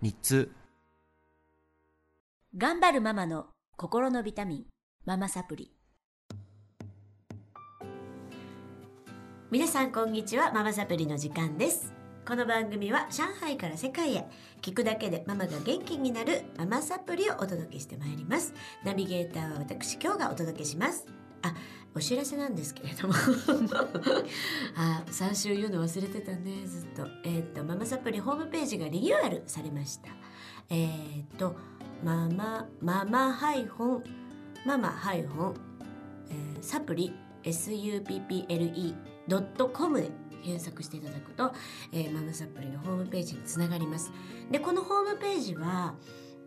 日通頑張るママの心のビタミンママサプリ。皆さんこんにちはママサプリの時間です。この番組は上海から世界へ聞くだけでママが元気になるママサプリをお届けしてまいります。ナビゲーターは私今日がお届けします。あお知らせなんですけれども。あ3週言うの忘れてたね。ずっと。えっ、とママサプリホームページがリニューアルされました。えっ、とママママハイフォンママハイフォン、えサプリ supple.com で検索していただくと、えーママサプリのホームページにつながります。でこのホームページは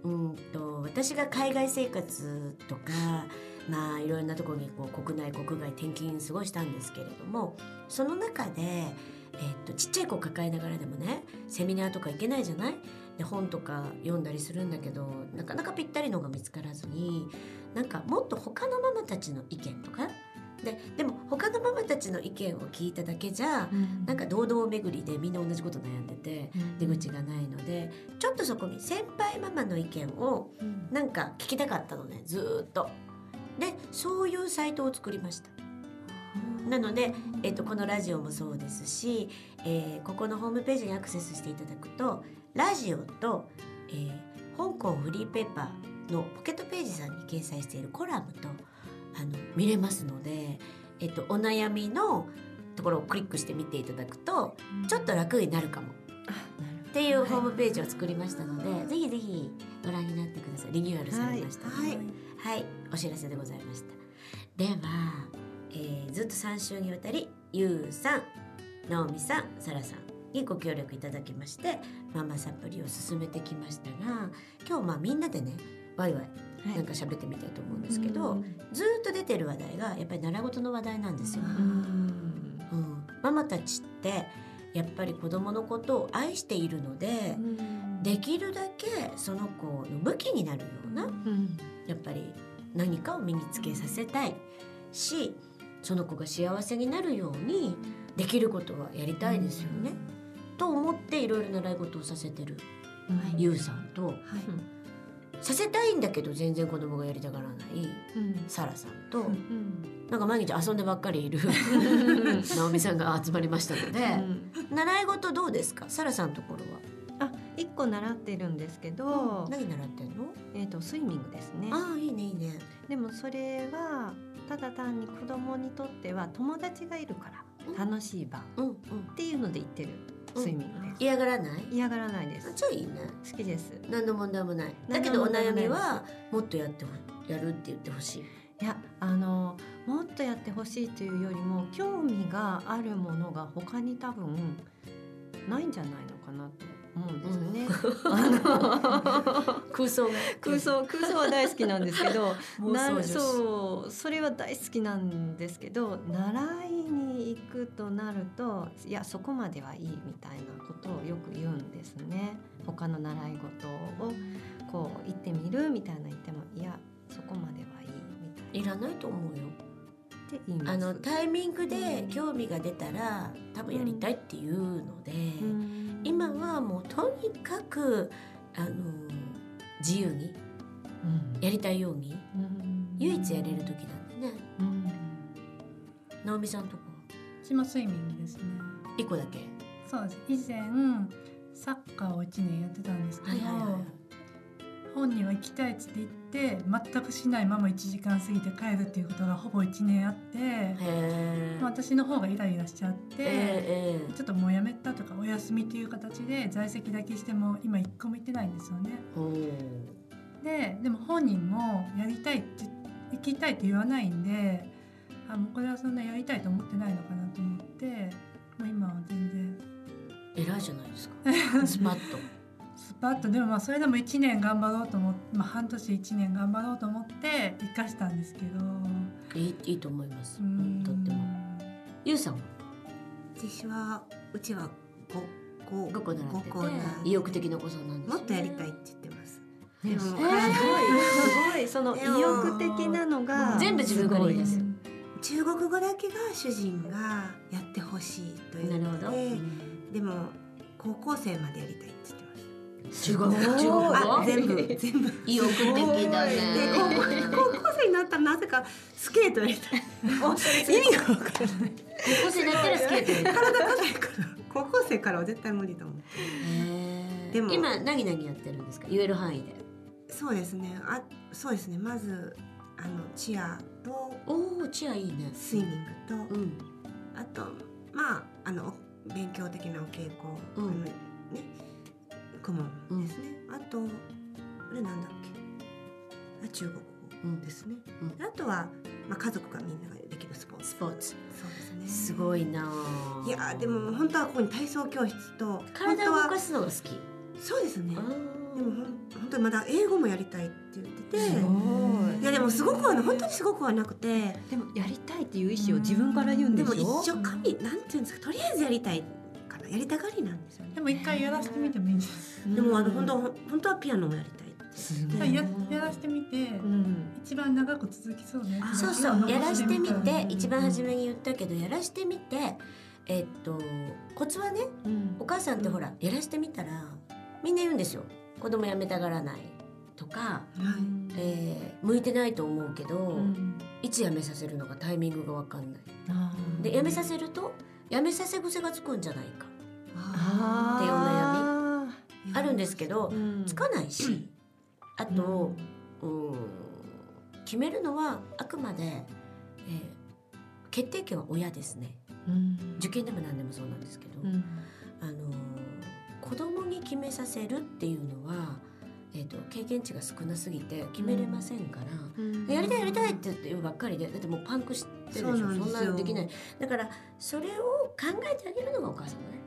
うんと私が海外生活とかまあいろいろなところにこう国内国外転勤過ごしたんですけれどもその中で、えー、とちっちゃい子抱えながらでもねセミナーとか行けないじゃない？で本とか読んだりするんだけどなかなかぴったりのが見つからずになんかもっと他のママたちの意見とか？ででも他のママたちの意見を聞いただけじゃなんか堂々巡りでみんな同じこと悩んでて出口がないのでちょっとそこに先輩ママの意見をなんか聞きたかったのねずーっと。でそういうサイトを作りました。なので、えっと、このラジオもそうですし、えーここのホームページにアクセスしていただくとラジオと、えー香港フリーペーパーのポケットページさんに掲載しているコラムとあの見れますので、えっと、お悩みのところをクリックして見ていただくとちょっと楽になるかも。っていうホームページを作りましたので、ぜひぜひご覧になってください。リニューアルされましたはい、はい、お知らせでございました。では、えーずっと3週にわたりゆうさん直美さんさらさんにご協力いただきましてママサプリを進めてきましたが今日まあみんなでねワイワイはい。なんか喋ってみたいと思うんですけど、うんずーっと出てる話題がやっぱり習い事の話題なんですよ。うんうん、ママたちってやっぱり子供のことを愛しているので、できるだけその子の武器になるようなうん。やっぱり何かを身につけさせたいしその子が幸せになるようにできることはやりたいですよね。と思っていろいろ習い事をさせてるゆうさんと、はい。させたいんだけど全然子供がやりたがらないうん。サラさんと、うん。なんか毎日遊んでばっかりいる 直美さんが集まりましたので、習い事どうですか？サラさんのところあ一個習ってるんですけどは、何習ってんの、えっとスイミングですね。ああいいねいいね。でもそれはただ単に子供にとっては友達がいるから楽しい場っうんうん。ていうので言ってるスイミングです、嫌がらない？嫌がらないです。じゃあいいね。好きです。何の問題もない。だ何けどお悩みはもっとやってほやるって言ってほしい。いやあのもっとやってほしいというよりも興味があるものが他に多分ないんじゃないのかなと思うんですよね。あの空想。が空想空想は大好きなんですけどな 妄想女子。そうそれは大好きなんですけど習いに行くとなるといやそこまではいいみたいなことをよく言うんですね。他の習い事をこう行ってみるみたいな言ってもいやそこまではいいみたいいらないと思うよ。あのタイミングで興味が出たら多分やりたいっていうので、うん今はもうとにかくあの自由にうん。やりたいようにうん。唯一やれる時なんでね。うん。直美さんとこ私もスイミングですね。一個だけ。そうです。以前サッカーを1年やってたんですけど、はいはいはい本人は行きたいっつって言って全くしないまま1時間過ぎて帰るっていうことがほぼ1年あって、私の方がイライラしちゃって、ええちょっともうやめたとかお休みっていう形で在籍だけしても今一個も行ってないんですよね。ででも本人もやりたいって行きたいって言わないんであもうこれはそんなやりたいと思ってないのかなと思ってもう今は全然。偉いじゃないですか。スパッとスパッとでもまあそれでも1年頑張ろうと思って、まあ、半年1年頑張ろうと思って生かしたんですけど。いいいいと思います。う。ん。とっても。ゆうさんは私はうちは五5個習ってて。意欲的なお子さんなんですもっとやりたいって言ってます。でも、えーすごいすごい。その意欲的なのが全部自分から言い出す。中国語だけが主人がやってほしいというなるほど。ので、でも高校生までやりたいす。中国中国あ語全部全部。意欲的だでね。高校高校生になったらなぜかスケートやりたい。意味がわからない。高校生だったらスケートやりたい体硬いから高校生からは絶対無理と思う。へーでも今何々やってるんですか？言える範囲で。そうですね。あそうですね。まずあのチアとおおチアいいね。スイミングと、うん。あとまああのお勉強的なお稽古、うんね顧問ですね。あとあれなんだっけ？あ中国うん語ですね。うんあとはまあ家族がみんなができるスポーツ。スポーツ。そうですね。すごいなあ。いやーでも本当はここに体操教室と体を動かすのが好き。そうですね。あでも本当にまだ英語もやりたいって言ってて。すごいいやでもすごくはな本当にすごくはなくてでもやりたいっていう意思を自分から言うんででしょ？も一生神なんていうんですかとりあえずやりたいからやりたがりなんですよね。でも一回やらせてみてもいいんです。でもあの本当本当はピアノもやりたいっややらせてみて、うん。一番長く続きそうね。あそうそう。やらしてみうんて一番初めに言ったけどやらしてみてえっとコツはねうん。お母さんってほらやらしてみたらみんな言うんですよ。子供やめたがらないとか、はい。えー向いてないと思うけど、うん。いつやめさせるのかタイミングが分かんない。でやめさせるとやめさせ癖がつくんじゃないか。あっていうあるんですけどーうん。つかないしあと、うん、決めるのはあくまで、えー決定権は親ですね。うん。受験でも何でもそうなんですけど、うん。あのー子供に決めさせるっていうのは、えー、と経験値が少なすぎて決めれませんから、うん。やりたいやりたいって言ってばっかりでだってもうパンクしてるでしょ。そんなのできない。だからそれを考えてあげるのがお母さんだね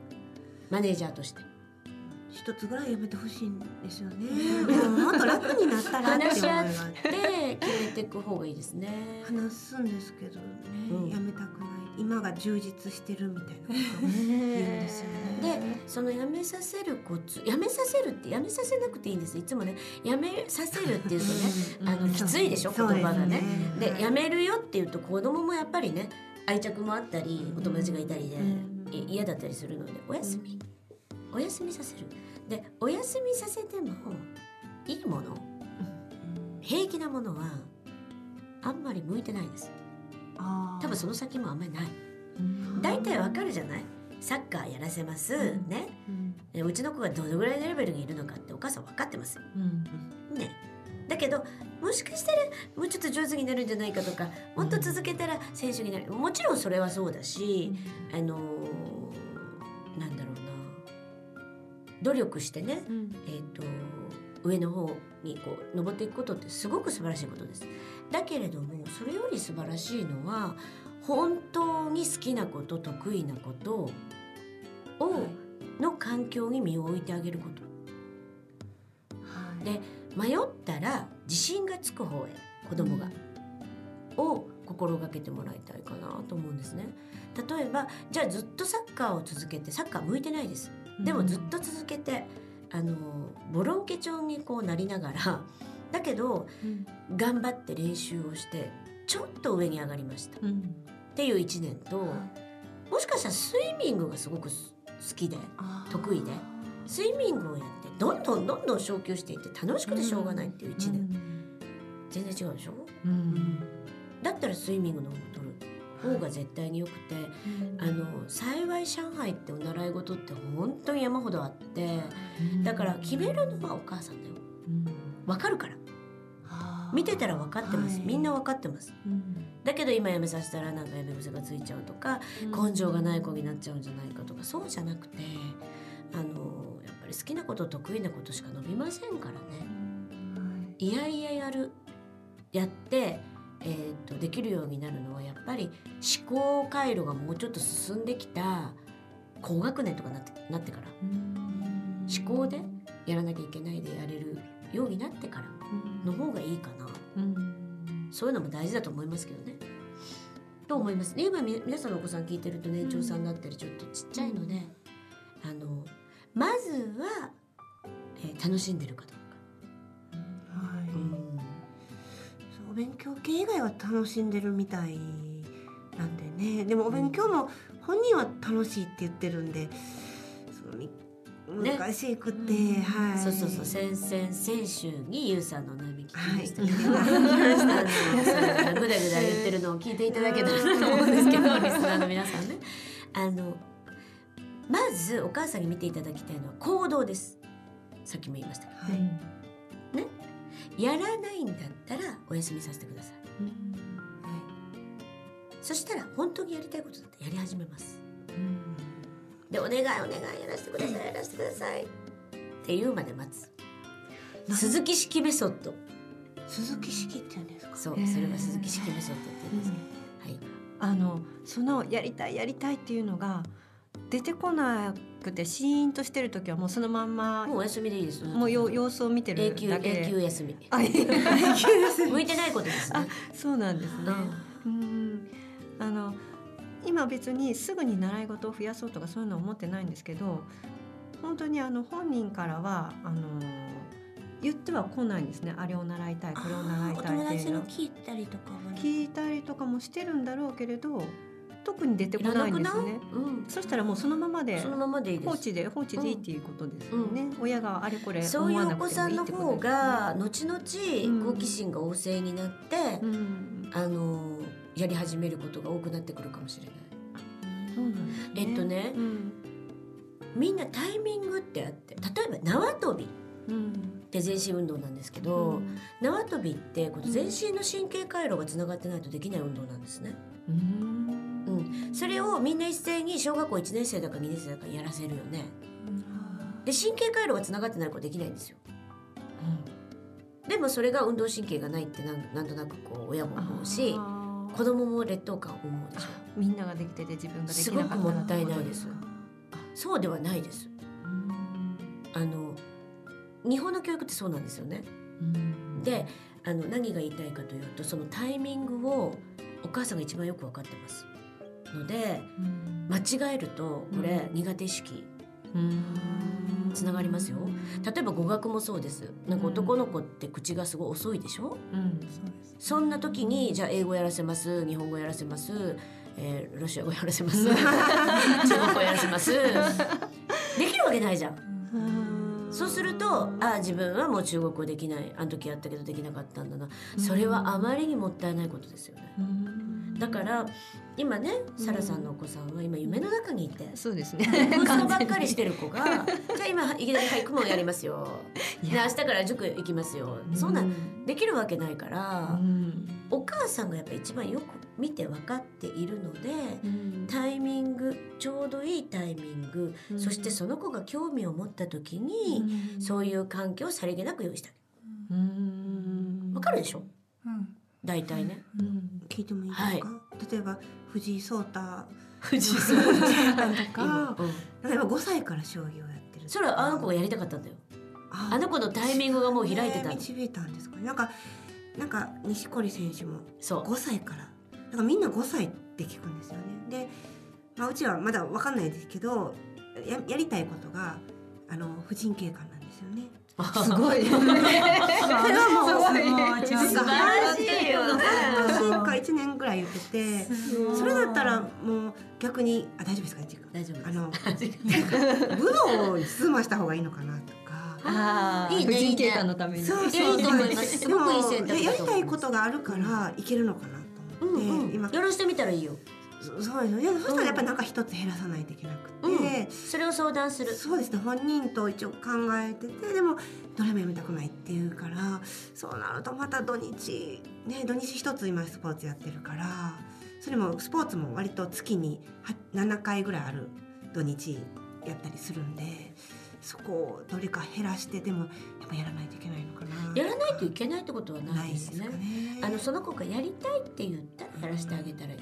マネージャーとして。一つぐらいやめてほしいんですよね。もっと楽になったら話し合って。て決めていく方がいいですね。話すんですけどね、うんやめたくない。今が充実してるみたいなことを言うんですよね。でそのやめさせるコツやめさせるってやめさせなくていいんです。いつもねやめさせるっていうとねあのきついでしょ言葉がね。ではい。やめるよっていうと子供もやっぱりね愛着もあったりお友達がいたりでうん。い嫌だったりするのでお休み。お休みさせる。でお休みさせてもいいもの平気なものはあんまり向いてないです。多分その先もあんまりない。うん。大体わかるじゃない？サッカーやらせます、うん。ね？うん。えうちの子がどのぐらいのレベルにいるのかってお母さん分かってますよ。うん。ね？だけどもしかしたらもうちょっと上手になるんじゃないかとかもっと続けたら選手になる。もちろんそれはそうだし、あのーなんだろうな。努力してね、うん。えー、と上の方にこう登っていくことってすごく素晴らしいことです。だけれどもそれより素晴らしいのは本当に好きなこと得意なことを、の環境に身を置いてあげること。はい。で迷ったら自信がつく方へ子供が、を心がけてもらいたいかなと思うんですね。例えばじゃあずっとサッカーを続けてサッカー向いてないです。でもずっと続けてあのボロンケ調にこうなりながら だけどうん。頑張って練習をしてちょっと上に上がりました。っうん。ていう1年ともしかしたらスイミングがすごくす好きで得意でスイミングをやってどんどんどんどん昇級していって楽しくてしょうがないっていう1年、全然違うでしょ？うんだったらスイミングの方を取る方が絶対によくてあの幸い上海ってお習い事って本当に山ほどあってだから決めるのはお母さんだよ。わかるから。見てたら分かってます、はい。みんな分かってます。だけど今やめさせたらなんかやめ癖がついちゃうとか根性がない子になっちゃうんじゃないかとかそうじゃなくてあのぱり好きなこと得意なことしか伸びませんからね。い。やいややるやって、えー、とできるようになるのはやっぱり思考回路がもうちょっと進んできた高学年とかなってなってから。思考でやらなきゃいけないでやれるようになってからの方がいいかな。うん。そういうのも大事だと思いますけどね。と思います。ね今み皆さんのお子さん聞いてると年長さんになったりちょっとちっちゃいので、あのまずは、えー楽しんでるかどうか。はい。うん。そうお勉強系以外は楽しんでるみたいなんでね。でもお勉強も本人は楽しいって言ってるんでそのみね。難しくて、うん。はい。そうそうそう。先々先週にゆうさんのお悩み聞きました。けど、ぐだぐだ言ってるのを聞いていただけたらなと思うんですけど リスナーの皆さんね。あのまずお母さんに見ていただきたいのは行動です。さっきも言いましたけど。はい。やらないんだったらお休みさせてください。そしたら本当にやりたいことだってやり始めます。でお願いお願いやらせてくださいやらせてください。っていうまで待つ。鈴木式メソッド。鈴木式って言うんですか？そうそれが鈴木式メソッドって言うんですはい。あのそのやりたいやりたいっていうのが出てこなくてシーンとしてる時はもうそのまんまもうお休みでいいですもうよ様子を見て永久るだけで永久休み。あい向いてないことですね。そうなんですね。うん。あの今別にすぐに習い事を増やそうとかそういうのは思ってないんですけど本当にあの本人からはあの言っては来ないんですね。あれを習いたいこれを習いおたいっていうの聞いたりとかもね。聞いたりとかもしてるんだろうけれど特に出てこないんですね。うん。そしたらもうそのままでそのままでいい放置で放置でいいっていうことですよね。親があれこれそういうお思わなく子さんの方が後うん々好奇心が旺盛になって、うん。あのやり始めることが多くなってくるかもしれない。そうなんですね。えっとねうんみんなタイミングってあって例えば縄跳び。っうん。て全身運動なんですけど、縄跳びってこの全身の神経回路がつながってないとできない運動なんですね。うんうん、それをみんな一斉に小学校1年生だか2年生だかやらせるよね。で神経回路がつながってない子はできないんですよ。でもそれが運動神経がないってなんなんとなくこう親も思うし子供も劣等感を思うでしょ。みんなができてて自分ができすなかったごくもったいないですうんそうではないです。あの日本の教育ってそうなんですよね。うんであの何が言いたいかというとそのタイミングをお母さんが一番よく分かってますのでうん。間違えるとこれ苦手意識うん。つながりますよ。例えば語学もそうです。なんか男の子って口がすごい遅いでしょ？うん。そんな時にじゃあ英語やらせます。日本語やらせます、えーロシア語やらせます。中国語やらせます。できるわけないじゃんそうするとあ自分はもう中国語できない。あの時やったけどできなかったんだな。それはあまりにもったいないことですよね。うん。だから今ねサラさんのお子さんは今夢の中にいて。そうですね。空想ばっかりしてる子が じゃあ今いきなり俳句もやりますよ。で明日から塾行きますよ。そんなん。できるわけないからうんお母さんがやっぱ一番よく見て分かっているのでうん。タイミングちょうどいいタイミングうん。そしてその子が興味を持った時にうん。そういう環境をさりげなく用意してあげうん。るわかるでしょ？うん。大体ね。うん。聞いてもいいですか、例えば藤井聡太。藤井さんと今かうん。例えば5歳から将棋をやってるそれはあの子がやりたかったんだよ。ああの子のタイミングがもう開いてたの。導いたんですか？ねなんかなんか錦織選手もそう。5歳から。だからみんな5歳って聞くんですよね。で、まあ、うちはまだ分かんないですけどややりたいことがあの婦人警官なんですよね。すごい。それはもうすごい。素晴らしいよね。半年か1年ぐらい言っててそれだったらもう逆にあ大丈夫ですか大丈夫あの武道に進ました方がいいのかなと。か。あーいいね婦人警官のために。そういやいいと思います。すごくいい選択やりたいことがあるからいけるのかなと思って、うんうん。今。やらしてみたらいいよ。そそうですよ。いやそしたらやっぱりなんか一つ減らさないといけなくて、それを相談する。そうですね。本人と一応考えててでもどれもやめたくないっていうからそうなるとまた土日ね土日一つ今スポーツやってるからそれもスポーツも割と月には7回ぐらいある土日やったりするんでそこをどれか減らしてでもやっぱやらないといけないのかな。やらないといけないってことはなないいですすかね。あのその子がやりたいって言ったらやらせてあげたらいい。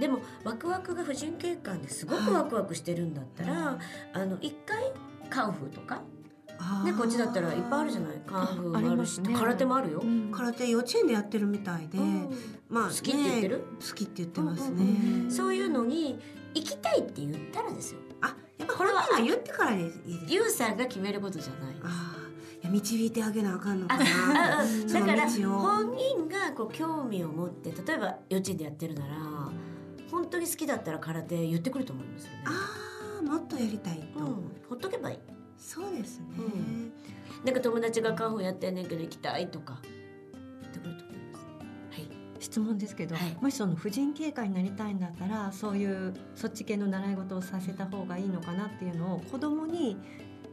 でもワクワクが婦人警官ですごくワクワクしてるんだったら、あの一回カンフーとかねこっちだったらいっぱいあるじゃないカンフーもあるし、ね。空手もあるよ、うん。空手幼稚園でやってるみたいで、うん。まあ、好きって言ってる？ね好きって言ってますね、うんうん。そういうのに行きたいって言ったらですよ。あこれは言ってからでいいです。ユウさんが決めることじゃないあーいや導いてあげなあかんのかあなだから本人がこう興味を持って例えば幼稚園でやってるなら本当に好きだったら空手言ってくると思いますよね。あーもっとやりたいと、うん、ほっとけばいい。そうですね、うん。なんか友達がカンフーやってんねんけど行きたいとか言ってくると。質問ですけど、はいもしその婦人警官になりたいんだったらそういうそっち系の習い事をさせた方がいいのかなっていうのを子供に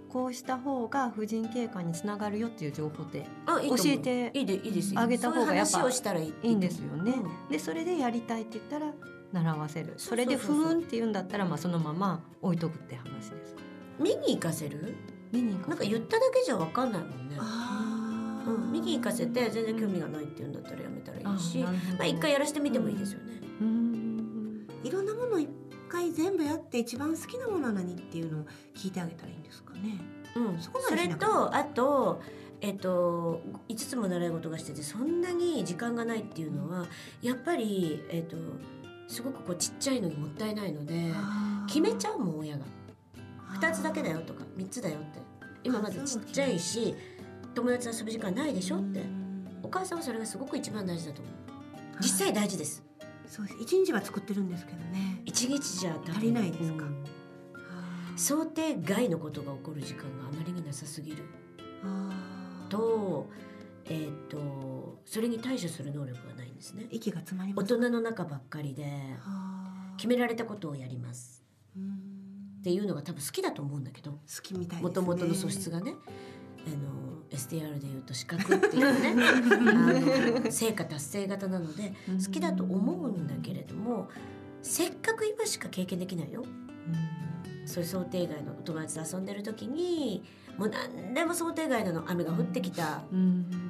こうした方が婦人警官につながるよっていう情報ってあいいと思う教えていいでいいです。あげた方がやっぱいう話をしたらいんですよね。うんでそれでやりたいって言ったら習わせるそれでふーんって言うんだったらまあそのまま置いとくって話です。見に行かせる？見に行かなんかせる言っただけじゃわかんないもんね。あーうん、見に行かせて全然興味がないって言うんだったらやめたらいいし、まあ一回やらしてみてもいいですよね。うん。いろんなものを一回全部やって一番好きなものは何っていうのを聞いてあげたらいいんですかね。うん、そこまそれとあとえっと5つも習い事がしててそんなに時間がないっていうのはやっぱりえっとすごくこうちっちゃいのにもったいないので決めちゃうもん親が。2つだけだよとか3つだよって。今まだちっちゃいし友達と遊ぶ時間ないでしょって。お母さんはそれがすごく一番大事だと思う。実際大事です。そうです。一日は作ってるんですけどね。一日じゃ足りないですか？うん。想定外のことが起こる時間があまりになさすぎる。と,、えー、とそれに対処する能力がないんですね。息が詰まり大ます。人の中ばっかりで決められたことをやります。うん。っていうのが多分好きだと思うんだけど。好きみたいですね。もともとの素質がねあの STR でいうと資格っていうねあの成果達成型なので好きだと思うんだけれどもせっかく今しか経験できないよ。そういう想定外のお友達と遊んでる時にもう何でも想定外なの雨が降ってきた。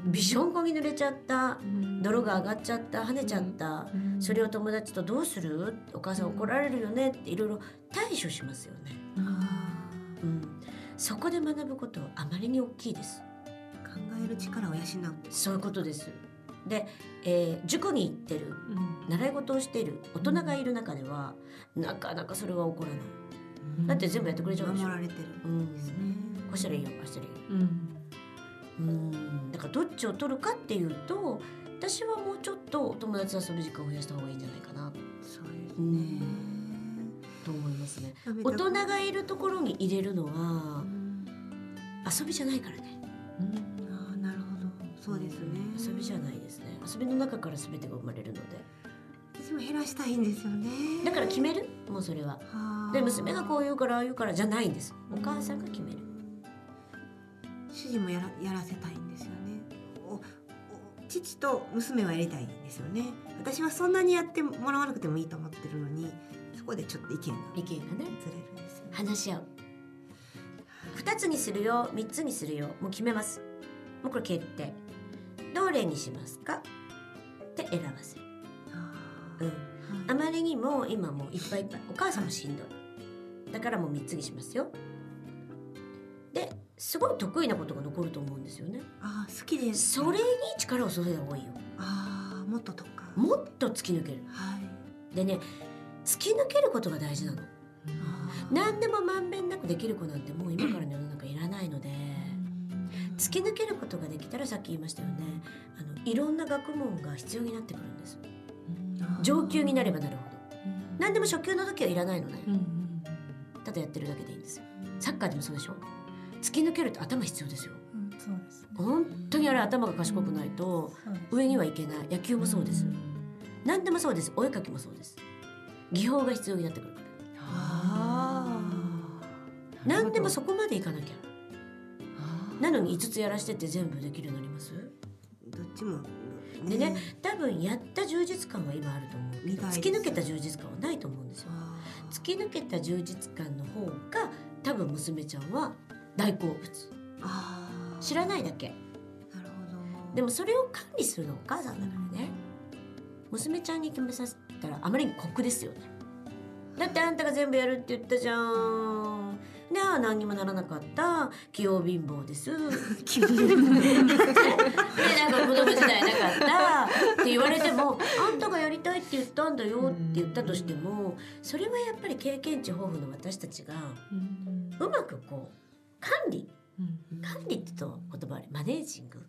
びしょんこに濡れちゃった。泥が上がっちゃった。跳ねちゃった。それを友達とどうする？お母さん怒られるよねっていろいろ対処しますよね、あうん、そこで学ぶことはあまりに大きいです。ー考える力を養う。そういうことです。で、えー塾に行ってる習い事をしている大人がいる中ではなかなかそれは起こらない。だって全部やってくれちゃうんでしょ守られてる。うん。ですねこうしたらいいよこうしたらいいよ。うん。だからどっちを取るかっていうと私はもうちょっとお友達と遊ぶ時間を増やした方がいいんじゃないかな。そうですね。うん。と思いますね。大人がいるところに入れるのうはん遊びじゃないからね。あーなるほど。そうですね。遊びじゃないですね。遊びの中から全てが生まれるので。私も減らしたいんですよね。だから決める？もうそれは。はあ。で娘がこう言うからああ言うからじゃないんです。お母さんが決める。主人もやらやらせたいんですよね。おお父と娘はやりたいんですよね。私はそんなにやってもらわなくてもいいと思ってるのにそこでちょっと意見が意見がね。ずれるんですよね。話し合う2つにするよ3つにするよもう決めます。もうこれ決定。どれにしますか？って選ばせる、うん、あまりにも今もういっぱいいっぱいお母さんもしんどい。だからもう3つにしますよ。ですごい得意なことが残ると思うんですよね。あー好きですそれに力を注いだ方がいいよ。ああもっととかもっと突き抜ける。はい。でね突き抜けることが大事なの何でもまんべんなくできる子なんてもう今からの世の中いらないので。突き抜けることができたらさっき言いましたよね。あのいろんな学問が必要になってくるんです。上級になればなるほど。何でも初級の時はいらないのね。ただやってるだけでいいんですよ。サッカーでもそうでしょ。突き抜けるって頭必要ですよ。うん、そうですね。本当にあれ頭が賢くないと上にはいけない。野球もそうです。何でもそうです。お絵描きもそうです。技法が必要になってくる何でもそこまでいかなきゃ。なのに5つやらしてって全部できるようになります？どっちも。でね多分やった充実感は今あると思う突き抜けた充実感はないと思うんですよ。突き抜けた充実感の方が多分娘ちゃんは大好物。知らないだけ。なるほど。でもそれを管理するのはお母さんだからね娘ちゃんに決めさせたらあまりに酷ですよね。だってあんたが全部やるって言ったじゃんねゃ何にもならなかった器用貧乏です。気分でなんか子供時代なかったって言われてもあんたがやりたいって言ったんだよって言ったとしてもそれはやっぱり経験値豊富の私たちがうまくこう管理管理って言うと言葉あれマネージング。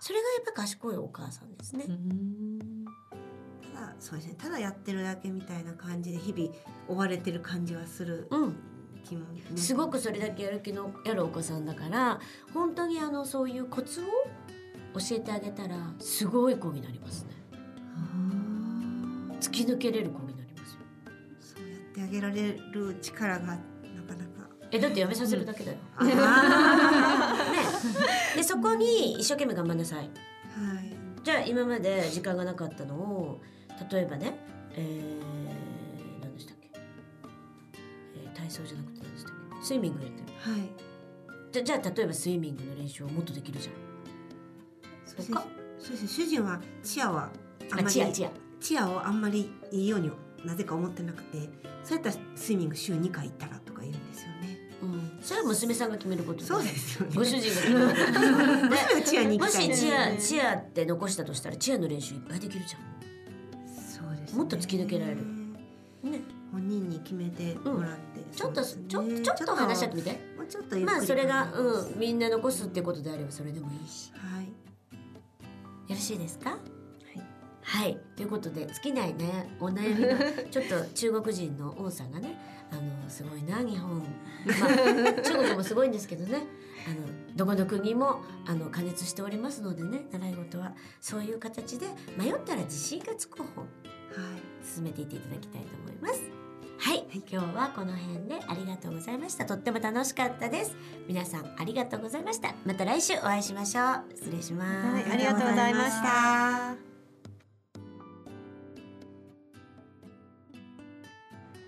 それがやっぱ賢いお母さんですね。ただそうですねただやってるだけみたいな感じで日々追われてる感じはするうん。気も、ね、すごくそれだけやる気のあるお子さんだから本当にあのそういうコツを教えてあげたらすごい子になりますね。突き抜けれる子になりますよ。そうやってあげられる力がなかなか。えだってやめさせるだけだよ、ね。でそこに一生懸命頑張んなさい。はい。じゃあ今まで時間がなかったのを例えばねえー、何でしたっけ、えー体操じゃなくて何でしたっけ？スイミングやってる。はい。じゃじゃあ例えばスイミングの練習をもっとできるじゃん。そうです。ね他？そうです。ね主人はチアはあんまりあチアチア。チアをあんまりいいようになぜか思ってなくてそうやったらスイミング週2回行ったらとか言うんですよね。うん、それは娘さんが決めることそうですよね。ご主人が決めることですよ娘ねはチアに行もきたいしチアチアって残したとしたらチアの練習いっぱいできるじゃそうですね。もっと突き抜けられる。んね本人に決めてもらって、ちょっと、ちょちょっと話し合ってみて。もうちょっとまあそれがうんみんな残すってことであればそれでもいいし。はい。よろしいですか？はい、ということで尽きないねお悩みが ちょっと中国人の王さんがねあのすごいな日本、まあ、中国もすごいんですけどね。あのどこの国もあの加熱しておりますのでね習い事は。そういう形で迷ったら自信がつく本はい進めていっていただきたいと思います。はい、今日はこの辺でありがとうございました。とっても楽しかったです。皆さんありがとうございました。また来週お会いしましょう。失礼します。はいありがとうございました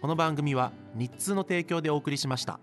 この番組は日通の提供でお送りしました